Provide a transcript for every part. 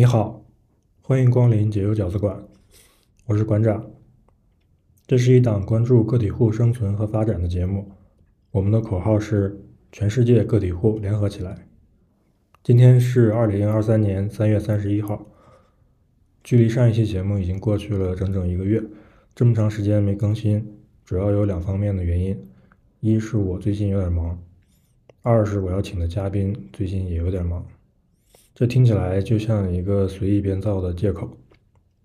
你好，欢迎光临解忧饺子馆，我是馆长。这是一档关注个体户生存和发展的节目，我们的口号是全世界个体户联合起来。今天是二零二三年三月三十一号，距离上一期节目已经过去了整整一个月。这么长时间没更新，主要有两方面的原因：一是我最近有点忙，二是我要请的嘉宾最近也有点忙。这听起来就像一个随意编造的借口，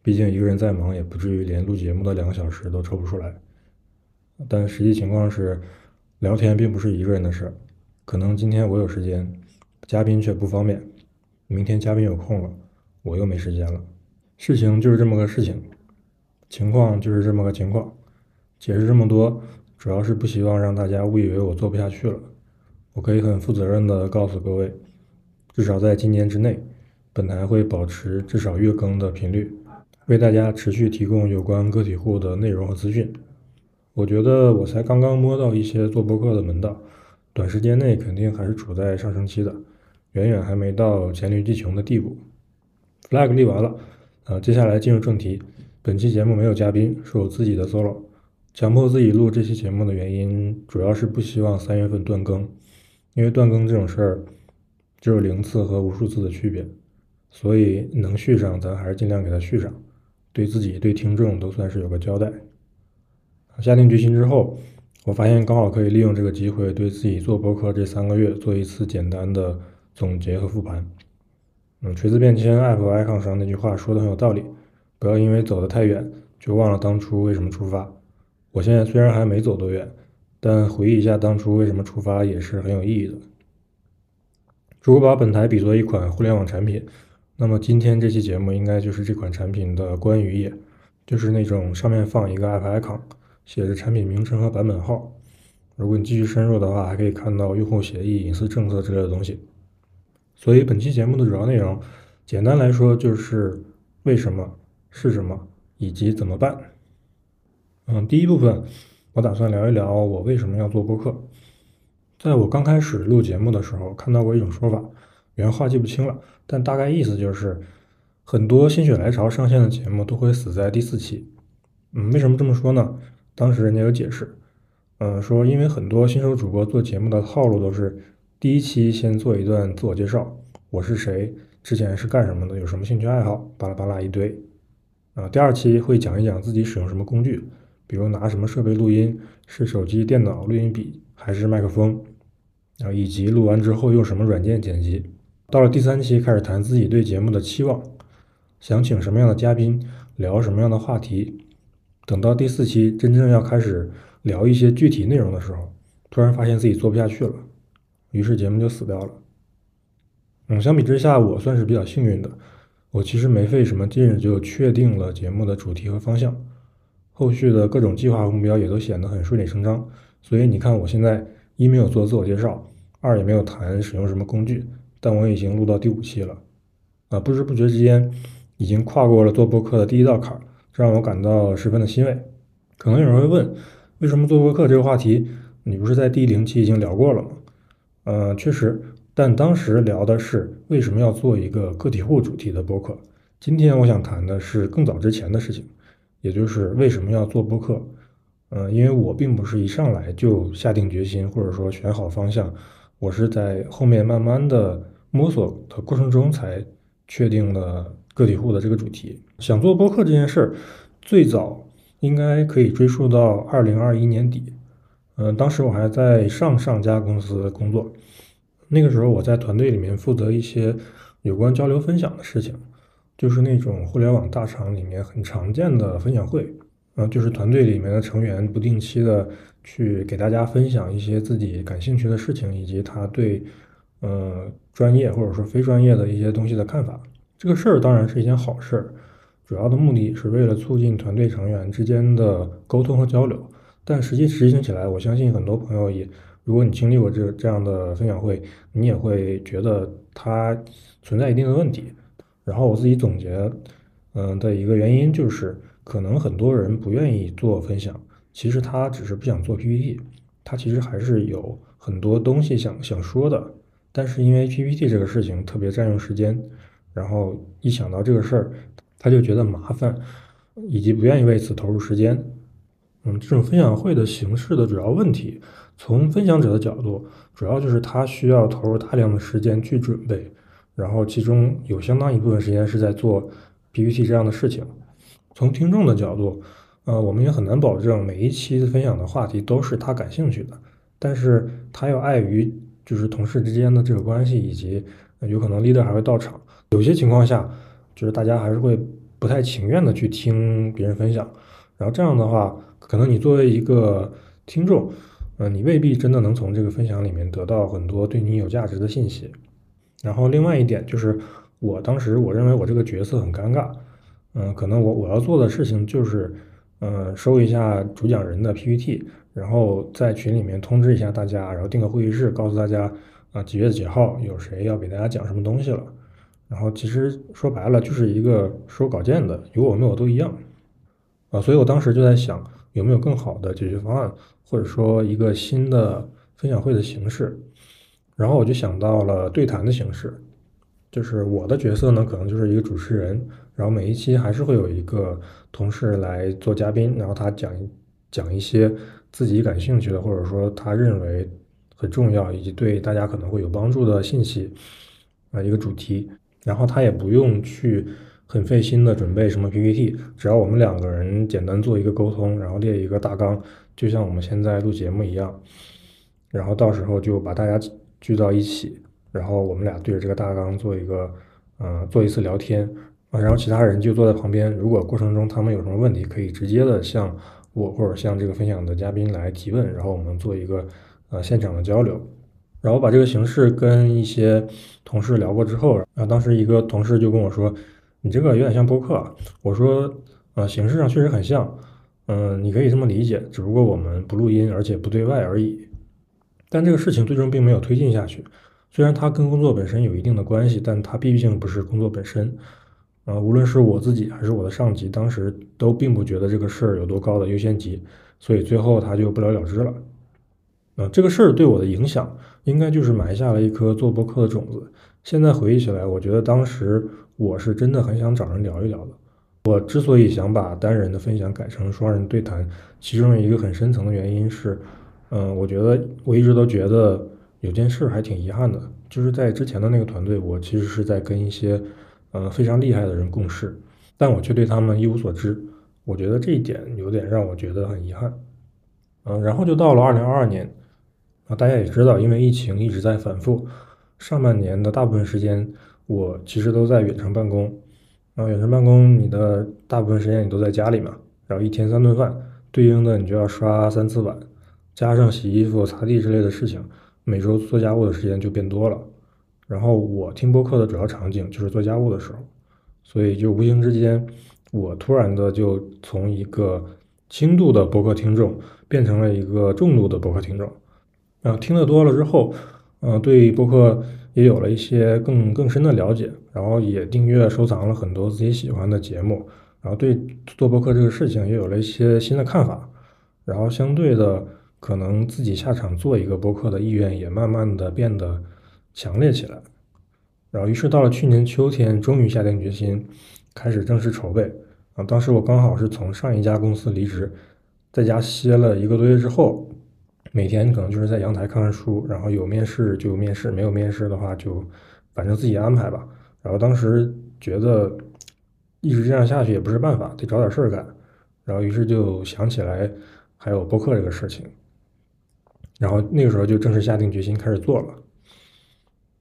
毕竟一个人再忙也不至于连录节目的两个小时都抽不出来。但实际情况是，聊天并不是一个人的事，可能今天我有时间，嘉宾却不方便；明天嘉宾有空了，我又没时间了。事情就是这么个事情，情况就是这么个情况。解释这么多，主要是不希望让大家误以为我做不下去了。我可以很负责任的告诉各位。至少在今年之内，本台会保持至少月更的频率，为大家持续提供有关个体户的内容和资讯。我觉得我才刚刚摸到一些做播客的门道，短时间内肯定还是处在上升期的，远远还没到黔驴技穷的地步。flag 立完了，呃，接下来进入正题。本期节目没有嘉宾，是我自己的 solo。强迫自己录这期节目的原因，主要是不希望三月份断更，因为断更这种事儿。只有零次和无数次的区别，所以能续上，咱还是尽量给它续上，对自己、对听众都算是有个交代。下定决心之后，我发现刚好可以利用这个机会，对自己做博客这三个月做一次简单的总结和复盘。嗯，锤子变迁 App icon 上那句话说的很有道理，不要因为走得太远，就忘了当初为什么出发。我现在虽然还没走多远，但回忆一下当初为什么出发，也是很有意义的。如果把本台比作一款互联网产品，那么今天这期节目应该就是这款产品的关于页，就是那种上面放一个 app icon，写着产品名称和版本号。如果你继续深入的话，还可以看到用户协议、隐私政策之类的东西。所以本期节目的主要内容，简单来说就是为什么是什么以及怎么办。嗯，第一部分我打算聊一聊我为什么要做播客。在我刚开始录节目的时候，看到过一种说法，原话记不清了，但大概意思就是，很多心血来潮上线的节目都会死在第四期。嗯，为什么这么说呢？当时人家有解释，嗯，说因为很多新手主播做节目的套路都是，第一期先做一段自我介绍，我是谁，之前是干什么的，有什么兴趣爱好，巴拉巴拉一堆。啊，第二期会讲一讲自己使用什么工具，比如拿什么设备录音，是手机、电脑、录音笔还是麦克风。啊，以及录完之后用什么软件剪辑。到了第三期，开始谈自己对节目的期望，想请什么样的嘉宾，聊什么样的话题。等到第四期真正要开始聊一些具体内容的时候，突然发现自己做不下去了，于是节目就死掉了。嗯，相比之下，我算是比较幸运的，我其实没费什么劲就确定了节目的主题和方向，后续的各种计划和目标也都显得很顺理成章。所以你看，我现在。一没有做自我介绍，二也没有谈使用什么工具，但我已经录到第五期了，啊，不知不觉之间已经跨过了做播客的第一道坎儿，这让我感到十分的欣慰。可能有人会问，为什么做播客这个话题，你不是在第零期已经聊过了吗？呃，确实，但当时聊的是为什么要做一个个体户主题的播客。今天我想谈的是更早之前的事情，也就是为什么要做播客。嗯，因为我并不是一上来就下定决心，或者说选好方向，我是在后面慢慢的摸索的过程中才确定了个体户的这个主题。想做播客这件事儿，最早应该可以追溯到二零二一年底。嗯，当时我还在上上家公司工作，那个时候我在团队里面负责一些有关交流分享的事情，就是那种互联网大厂里面很常见的分享会。嗯，就是团队里面的成员不定期的去给大家分享一些自己感兴趣的事情，以及他对呃专业或者说非专业的一些东西的看法。这个事儿当然是一件好事儿，主要的目的是为了促进团队成员之间的沟通和交流。但实际执行起来，我相信很多朋友也，如果你经历过这这样的分享会，你也会觉得它存在一定的问题。然后我自己总结，嗯的一个原因就是。可能很多人不愿意做分享，其实他只是不想做 PPT，他其实还是有很多东西想想说的，但是因为 PPT 这个事情特别占用时间，然后一想到这个事儿，他就觉得麻烦，以及不愿意为此投入时间。嗯，这种分享会的形式的主要问题，从分享者的角度，主要就是他需要投入大量的时间去准备，然后其中有相当一部分时间是在做 PPT 这样的事情。从听众的角度，呃，我们也很难保证每一期分享的话题都是他感兴趣的，但是他又碍于就是同事之间的这个关系，以及有可能 leader 还会到场，有些情况下，就是大家还是会不太情愿的去听别人分享，然后这样的话。可能你作为一个听众，嗯，你未必真的能从这个分享里面得到很多对你有价值的信息。然后另外一点就是，我当时我认为我这个角色很尴尬，嗯，可能我我要做的事情就是，嗯，收一下主讲人的 PPT，然后在群里面通知一下大家，然后定个会议室，告诉大家啊几月几号有谁要给大家讲什么东西了。然后其实说白了就是一个收稿件的，有我没有都一样，啊，所以我当时就在想。有没有更好的解决方案，或者说一个新的分享会的形式？然后我就想到了对谈的形式，就是我的角色呢，可能就是一个主持人，然后每一期还是会有一个同事来做嘉宾，然后他讲讲一些自己感兴趣的，或者说他认为很重要以及对大家可能会有帮助的信息啊一个主题，然后他也不用去。很费心的准备什么 PPT，只要我们两个人简单做一个沟通，然后列一个大纲，就像我们现在录节目一样，然后到时候就把大家聚到一起，然后我们俩对着这个大纲做一个，嗯，做一次聊天啊，然后其他人就坐在旁边，如果过程中他们有什么问题，可以直接的向我或者向这个分享的嘉宾来提问，然后我们做一个呃现场的交流。然后把这个形式跟一些同事聊过之后，然后当时一个同事就跟我说。你这个有点像播客，我说，呃，形式上确实很像，嗯，你可以这么理解，只不过我们不录音，而且不对外而已。但这个事情最终并没有推进下去，虽然它跟工作本身有一定的关系，但它毕竟不是工作本身。啊，无论是我自己还是我的上级，当时都并不觉得这个事儿有多高的优先级，所以最后它就不了了之了。啊，这个事儿对我的影响，应该就是埋下了一颗做播客的种子。现在回忆起来，我觉得当时。我是真的很想找人聊一聊的。我之所以想把单人的分享改成双人对谈，其中一个很深层的原因是，嗯，我觉得我一直都觉得有件事还挺遗憾的，就是在之前的那个团队，我其实是在跟一些，呃，非常厉害的人共事，但我却对他们一无所知。我觉得这一点有点让我觉得很遗憾。嗯，然后就到了二零二二年，啊，大家也知道，因为疫情一直在反复，上半年的大部分时间。我其实都在远程办公，然后远程办公，你的大部分时间你都在家里嘛，然后一天三顿饭，对应的你就要刷三次碗，加上洗衣服、擦地之类的事情，每周做家务的时间就变多了。然后我听播客的主要场景就是做家务的时候，所以就无形之间，我突然的就从一个轻度的播客听众变成了一个重度的播客听众。然后听得多了之后，嗯，对播客。也有了一些更更深的了解，然后也订阅收藏了很多自己喜欢的节目，然后对做播客这个事情也有了一些新的看法，然后相对的，可能自己下场做一个播客的意愿也慢慢的变得强烈起来，然后于是到了去年秋天，终于下定决心开始正式筹备啊，当时我刚好是从上一家公司离职，在家歇了一个多月之后。每天可能就是在阳台看看书，然后有面试就面试，没有面试的话就反正自己安排吧。然后当时觉得一直这样下去也不是办法，得找点事儿干。然后于是就想起来还有播客这个事情，然后那个时候就正式下定决心开始做了。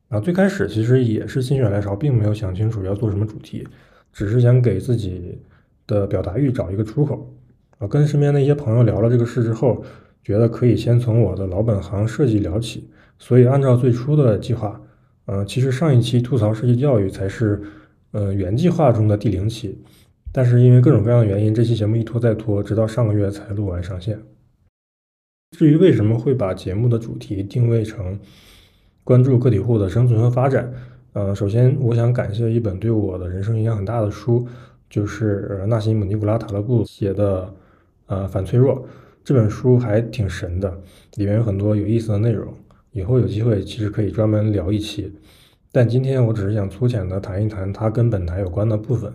然后最开始其实也是心血来潮，并没有想清楚要做什么主题，只是想给自己的表达欲找一个出口。啊，跟身边的一些朋友聊了这个事之后。觉得可以先从我的老本行设计聊起，所以按照最初的计划，呃，其实上一期吐槽设计教育才是，呃，原计划中的第零期，但是因为各种各样的原因，这期节目一拖再拖，直到上个月才录完上线。至于为什么会把节目的主题定位成关注个体户的生存和发展，呃，首先我想感谢一本对我的人生影响很大的书，就是纳西姆尼古拉塔勒布写的，呃，反脆弱。这本书还挺神的，里面有很多有意思的内容，以后有机会其实可以专门聊一期。但今天我只是想粗浅的谈一谈它跟本台有关的部分。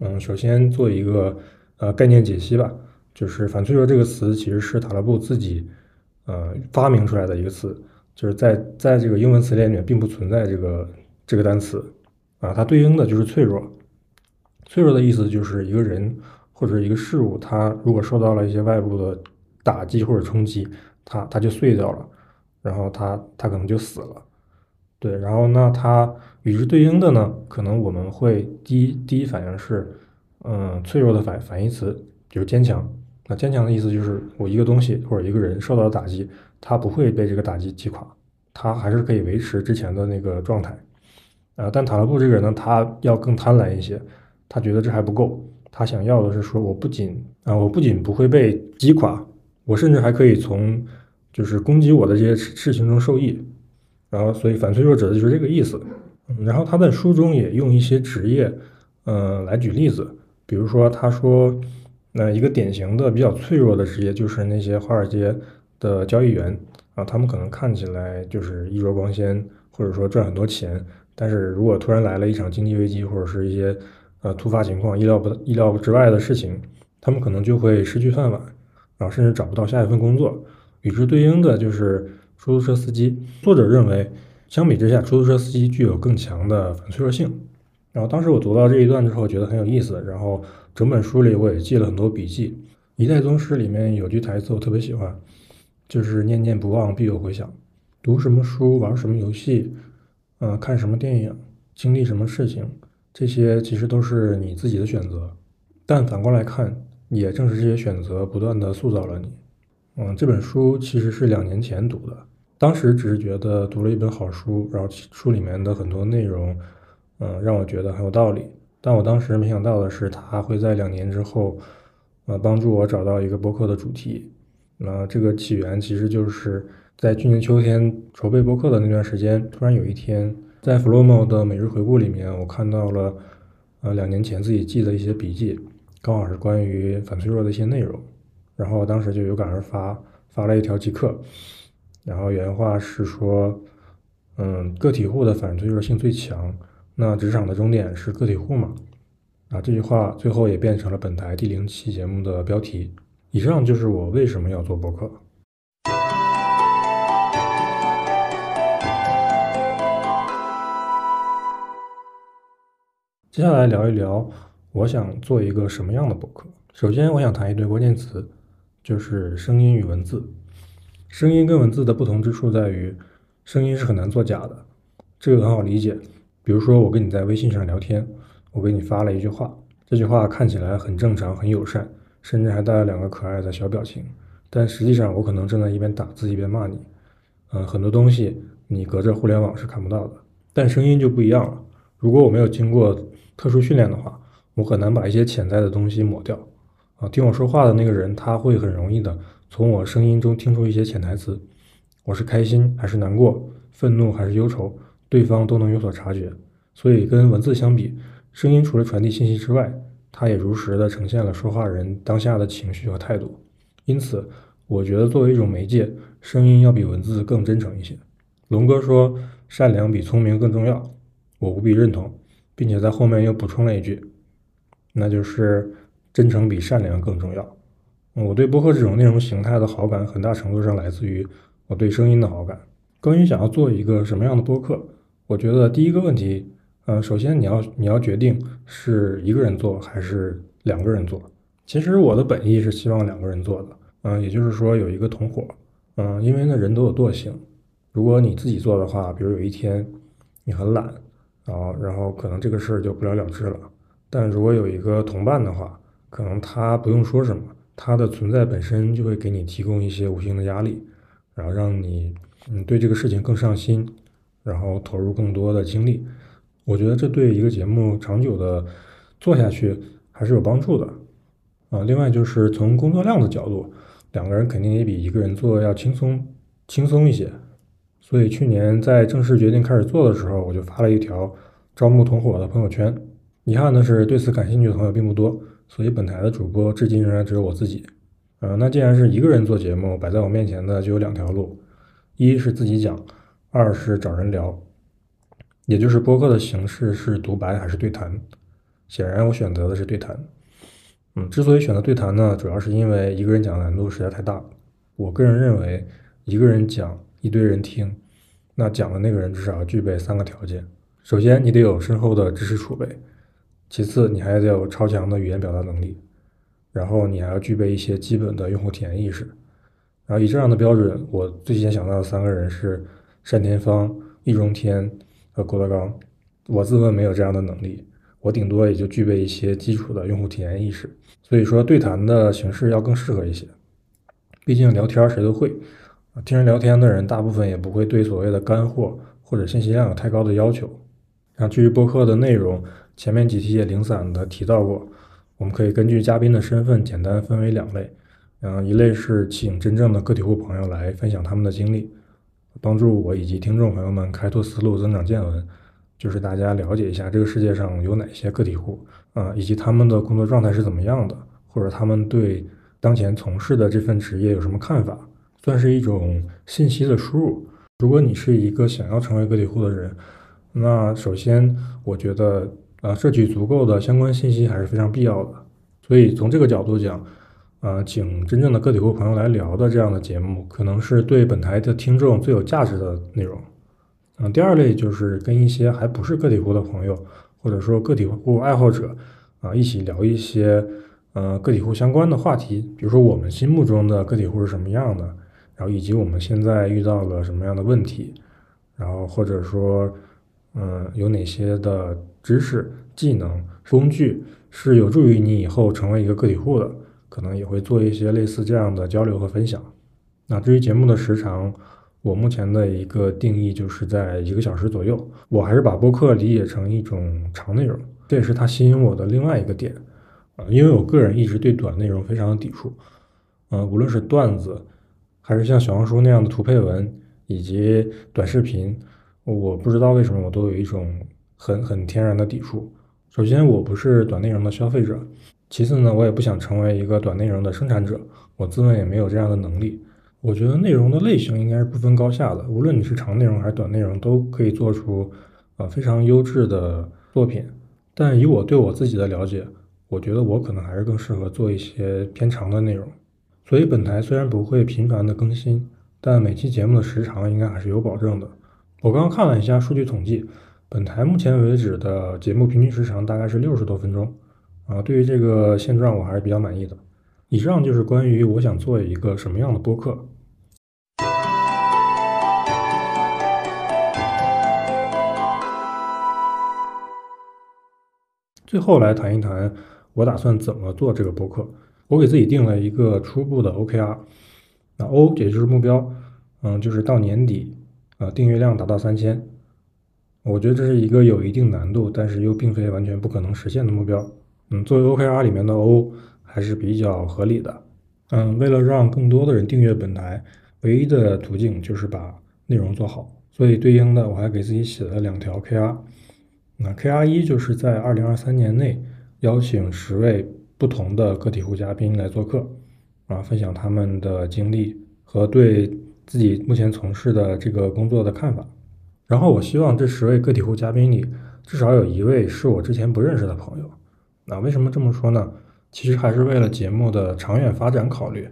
嗯，首先做一个呃概念解析吧，就是反脆弱这个词其实是塔勒布自己呃发明出来的一个词，就是在在这个英文词典里面并不存在这个这个单词啊，它对应的就是脆弱。脆弱的意思就是一个人或者一个事物，它如果受到了一些外部的打击或者冲击，它它就碎掉了，然后它它可能就死了。对，然后那它与之对应的呢，可能我们会第一第一反应是，嗯，脆弱的反反义词就是坚强。那坚强的意思就是我一个东西或者一个人受到打击，他不会被这个打击击垮，他还是可以维持之前的那个状态。啊，但塔勒布这个人呢，他要更贪婪一些。他觉得这还不够，他想要的是说，我不仅啊，我不仅不会被击垮，我甚至还可以从就是攻击我的这些事情中受益。然后，所以反脆弱指的就是这个意思。然后他在书中也用一些职业，嗯，来举例子。比如说，他说，那一个典型的比较脆弱的职业就是那些华尔街的交易员啊，他们可能看起来就是衣着光鲜，或者说赚很多钱，但是如果突然来了一场经济危机，或者是一些呃，突发情况、意料不意料之外的事情，他们可能就会失去饭碗，然后甚至找不到下一份工作。与之对应的就是出租车司机。作者认为，相比之下，出租车司机具有更强的反脆弱性。然后当时我读到这一段之后，觉得很有意思。然后整本书里我也记了很多笔记。《一代宗师》里面有句台词我特别喜欢，就是“念念不忘，必有回响”。读什么书、玩什么游戏、嗯，看什么电影、经历什么事情。这些其实都是你自己的选择，但反过来看，也正是这些选择不断的塑造了你。嗯，这本书其实是两年前读的，当时只是觉得读了一本好书，然后书里面的很多内容，嗯，让我觉得很有道理。但我当时没想到的是，他会在两年之后，呃，帮助我找到一个播客的主题。那这个起源其实就是在去年秋天筹备播客的那段时间，突然有一天。在 Flomo 的每日回顾里面，我看到了，呃，两年前自己记的一些笔记，刚好是关于反脆弱的一些内容，然后当时就有感而发，发了一条即刻，然后原话是说，嗯，个体户的反脆弱性最强，那职场的终点是个体户吗？啊，这句话最后也变成了本台第零期节目的标题。以上就是我为什么要做博客。接下来聊一聊，我想做一个什么样的博客。首先，我想谈一对关键词，就是声音与文字。声音跟文字的不同之处在于，声音是很难作假的，这个很好理解。比如说，我跟你在微信上聊天，我给你发了一句话，这句话看起来很正常、很友善，甚至还带了两个可爱的小表情，但实际上我可能正在一边打字一边骂你。嗯，很多东西你隔着互联网是看不到的，但声音就不一样了。如果我没有经过特殊训练的话，我很难把一些潜在的东西抹掉。啊，听我说话的那个人，他会很容易的从我声音中听出一些潜台词。我是开心还是难过，愤怒还是忧愁，对方都能有所察觉。所以跟文字相比，声音除了传递信息之外，它也如实的呈现了说话人当下的情绪和态度。因此，我觉得作为一种媒介，声音要比文字更真诚一些。龙哥说，善良比聪明更重要，我无比认同。并且在后面又补充了一句，那就是真诚比善良更重要。我对播客这种内容形态的好感，很大程度上来自于我对声音的好感。关于想要做一个什么样的播客，我觉得第一个问题，嗯，首先你要你要决定是一个人做还是两个人做。其实我的本意是希望两个人做的，嗯，也就是说有一个同伙，嗯，因为呢人都有惰性，如果你自己做的话，比如有一天你很懒。然后，然后可能这个事儿就不了了之了。但如果有一个同伴的话，可能他不用说什么，他的存在本身就会给你提供一些无形的压力，然后让你嗯对这个事情更上心，然后投入更多的精力。我觉得这对一个节目长久的做下去还是有帮助的啊。另外就是从工作量的角度，两个人肯定也比一个人做要轻松轻松一些。所以去年在正式决定开始做的时候，我就发了一条招募同伙的朋友圈。遗憾的是，对此感兴趣的朋友并不多，所以本台的主播至今仍然只有我自己。呃，那既然是一个人做节目，摆在我面前的就有两条路：一是自己讲，二是找人聊。也就是播客的形式是独白还是对谈。显然，我选择的是对谈。嗯，之所以选择对谈呢，主要是因为一个人讲难度实在太大。我个人认为，一个人讲，一堆人听，那讲的那个人至少要具备三个条件：首先，你得有深厚的知识储备；其次，你还得有超强的语言表达能力；然后，你还要具备一些基本的用户体验意识。然后，以这样的标准，我最先想到的三个人是单田芳、易中天和郭德纲。我自问没有这样的能力。我顶多也就具备一些基础的用户体验意识，所以说对谈的形式要更适合一些。毕竟聊天谁都会，听人聊天的人大部分也不会对所谓的干货或者信息量有太高的要求。然后至于播客的内容，前面几期也零散的提到过，我们可以根据嘉宾的身份简单分为两类，嗯，一类是请真正的个体户朋友来分享他们的经历，帮助我以及听众朋友们开拓思路、增长见闻。就是大家了解一下这个世界上有哪些个体户啊，以及他们的工作状态是怎么样的，或者他们对当前从事的这份职业有什么看法，算是一种信息的输入。如果你是一个想要成为个体户的人，那首先我觉得啊，摄取足够的相关信息还是非常必要的。所以从这个角度讲，啊，请真正的个体户朋友来聊的这样的节目，可能是对本台的听众最有价值的内容。嗯，第二类就是跟一些还不是个体户的朋友，或者说个体户爱好者啊，一起聊一些呃个体户相关的话题，比如说我们心目中的个体户是什么样的，然后以及我们现在遇到了什么样的问题，然后或者说嗯有哪些的知识、技能、工具是有助于你以后成为一个个体户的，可能也会做一些类似这样的交流和分享。那至于节目的时长。我目前的一个定义就是在一个小时左右。我还是把播客理解成一种长内容，这也是它吸引我的另外一个点啊。因为我个人一直对短内容非常的抵触，呃，无论是段子，还是像小红书那样的图配文，以及短视频，我不知道为什么我都有一种很很天然的抵触。首先，我不是短内容的消费者；其次呢，我也不想成为一个短内容的生产者，我自问也没有这样的能力。我觉得内容的类型应该是不分高下的，无论你是长内容还是短内容，都可以做出呃非常优质的作品。但以我对我自己的了解，我觉得我可能还是更适合做一些偏长的内容。所以本台虽然不会频繁的更新，但每期节目的时长应该还是有保证的。我刚刚看了一下数据统计，本台目前为止的节目平均时长大概是六十多分钟，啊，对于这个现状我还是比较满意的。以上就是关于我想做一个什么样的播客。最后来谈一谈，我打算怎么做这个播客。我给自己定了一个初步的 OKR，那 O 也就是目标，嗯，就是到年底，啊，订阅量达到三千。我觉得这是一个有一定难度，但是又并非完全不可能实现的目标。嗯，作为 OKR 里面的 O，还是比较合理的。嗯，为了让更多的人订阅本台，唯一的途径就是把内容做好。所以对应的，我还给自己写了两条 KR。那 K R 一就是在二零二三年内邀请十位不同的个体户嘉宾来做客，啊，分享他们的经历和对自己目前从事的这个工作的看法。然后我希望这十位个体户嘉宾里至少有一位是我之前不认识的朋友。那为什么这么说呢？其实还是为了节目的长远发展考虑，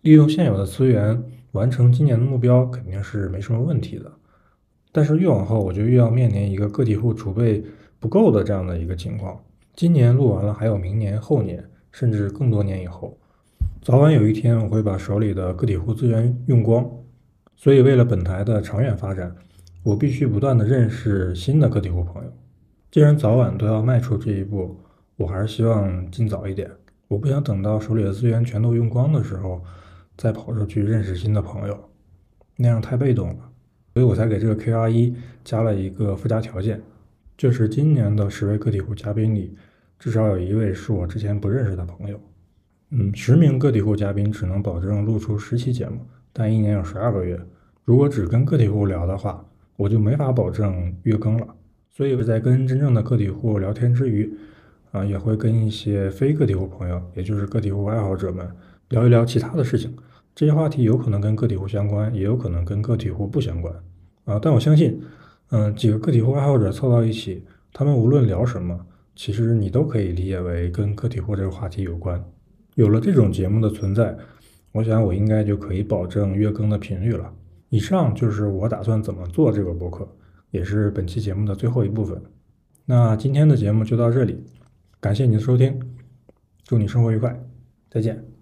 利用现有的资源完成今年的目标肯定是没什么问题的。但是越往后，我就越要面临一个个体户储备不够的这样的一个情况。今年录完了，还有明年、后年，甚至更多年以后，早晚有一天我会把手里的个体户资源用光。所以，为了本台的长远发展，我必须不断的认识新的个体户朋友。既然早晚都要迈出这一步，我还是希望尽早一点。我不想等到手里的资源全都用光的时候，再跑出去认识新的朋友，那样太被动了。所以我才给这个 K R 一加了一个附加条件，就是今年的十位个体户嘉宾里，至少有一位是我之前不认识的朋友。嗯，十名个体户嘉宾只能保证录出十期节目，但一年有十二个月，如果只跟个体户聊的话，我就没法保证月更了。所以在跟真正的个体户聊天之余，啊，也会跟一些非个体户朋友，也就是个体户爱好者们聊一聊其他的事情。这些话题有可能跟个体户相关，也有可能跟个体户不相关啊。但我相信，嗯，几个个体户爱好者凑到一起，他们无论聊什么，其实你都可以理解为跟个体户这个话题有关。有了这种节目的存在，我想我应该就可以保证月更的频率了。以上就是我打算怎么做这个博客，也是本期节目的最后一部分。那今天的节目就到这里，感谢你的收听，祝你生活愉快，再见。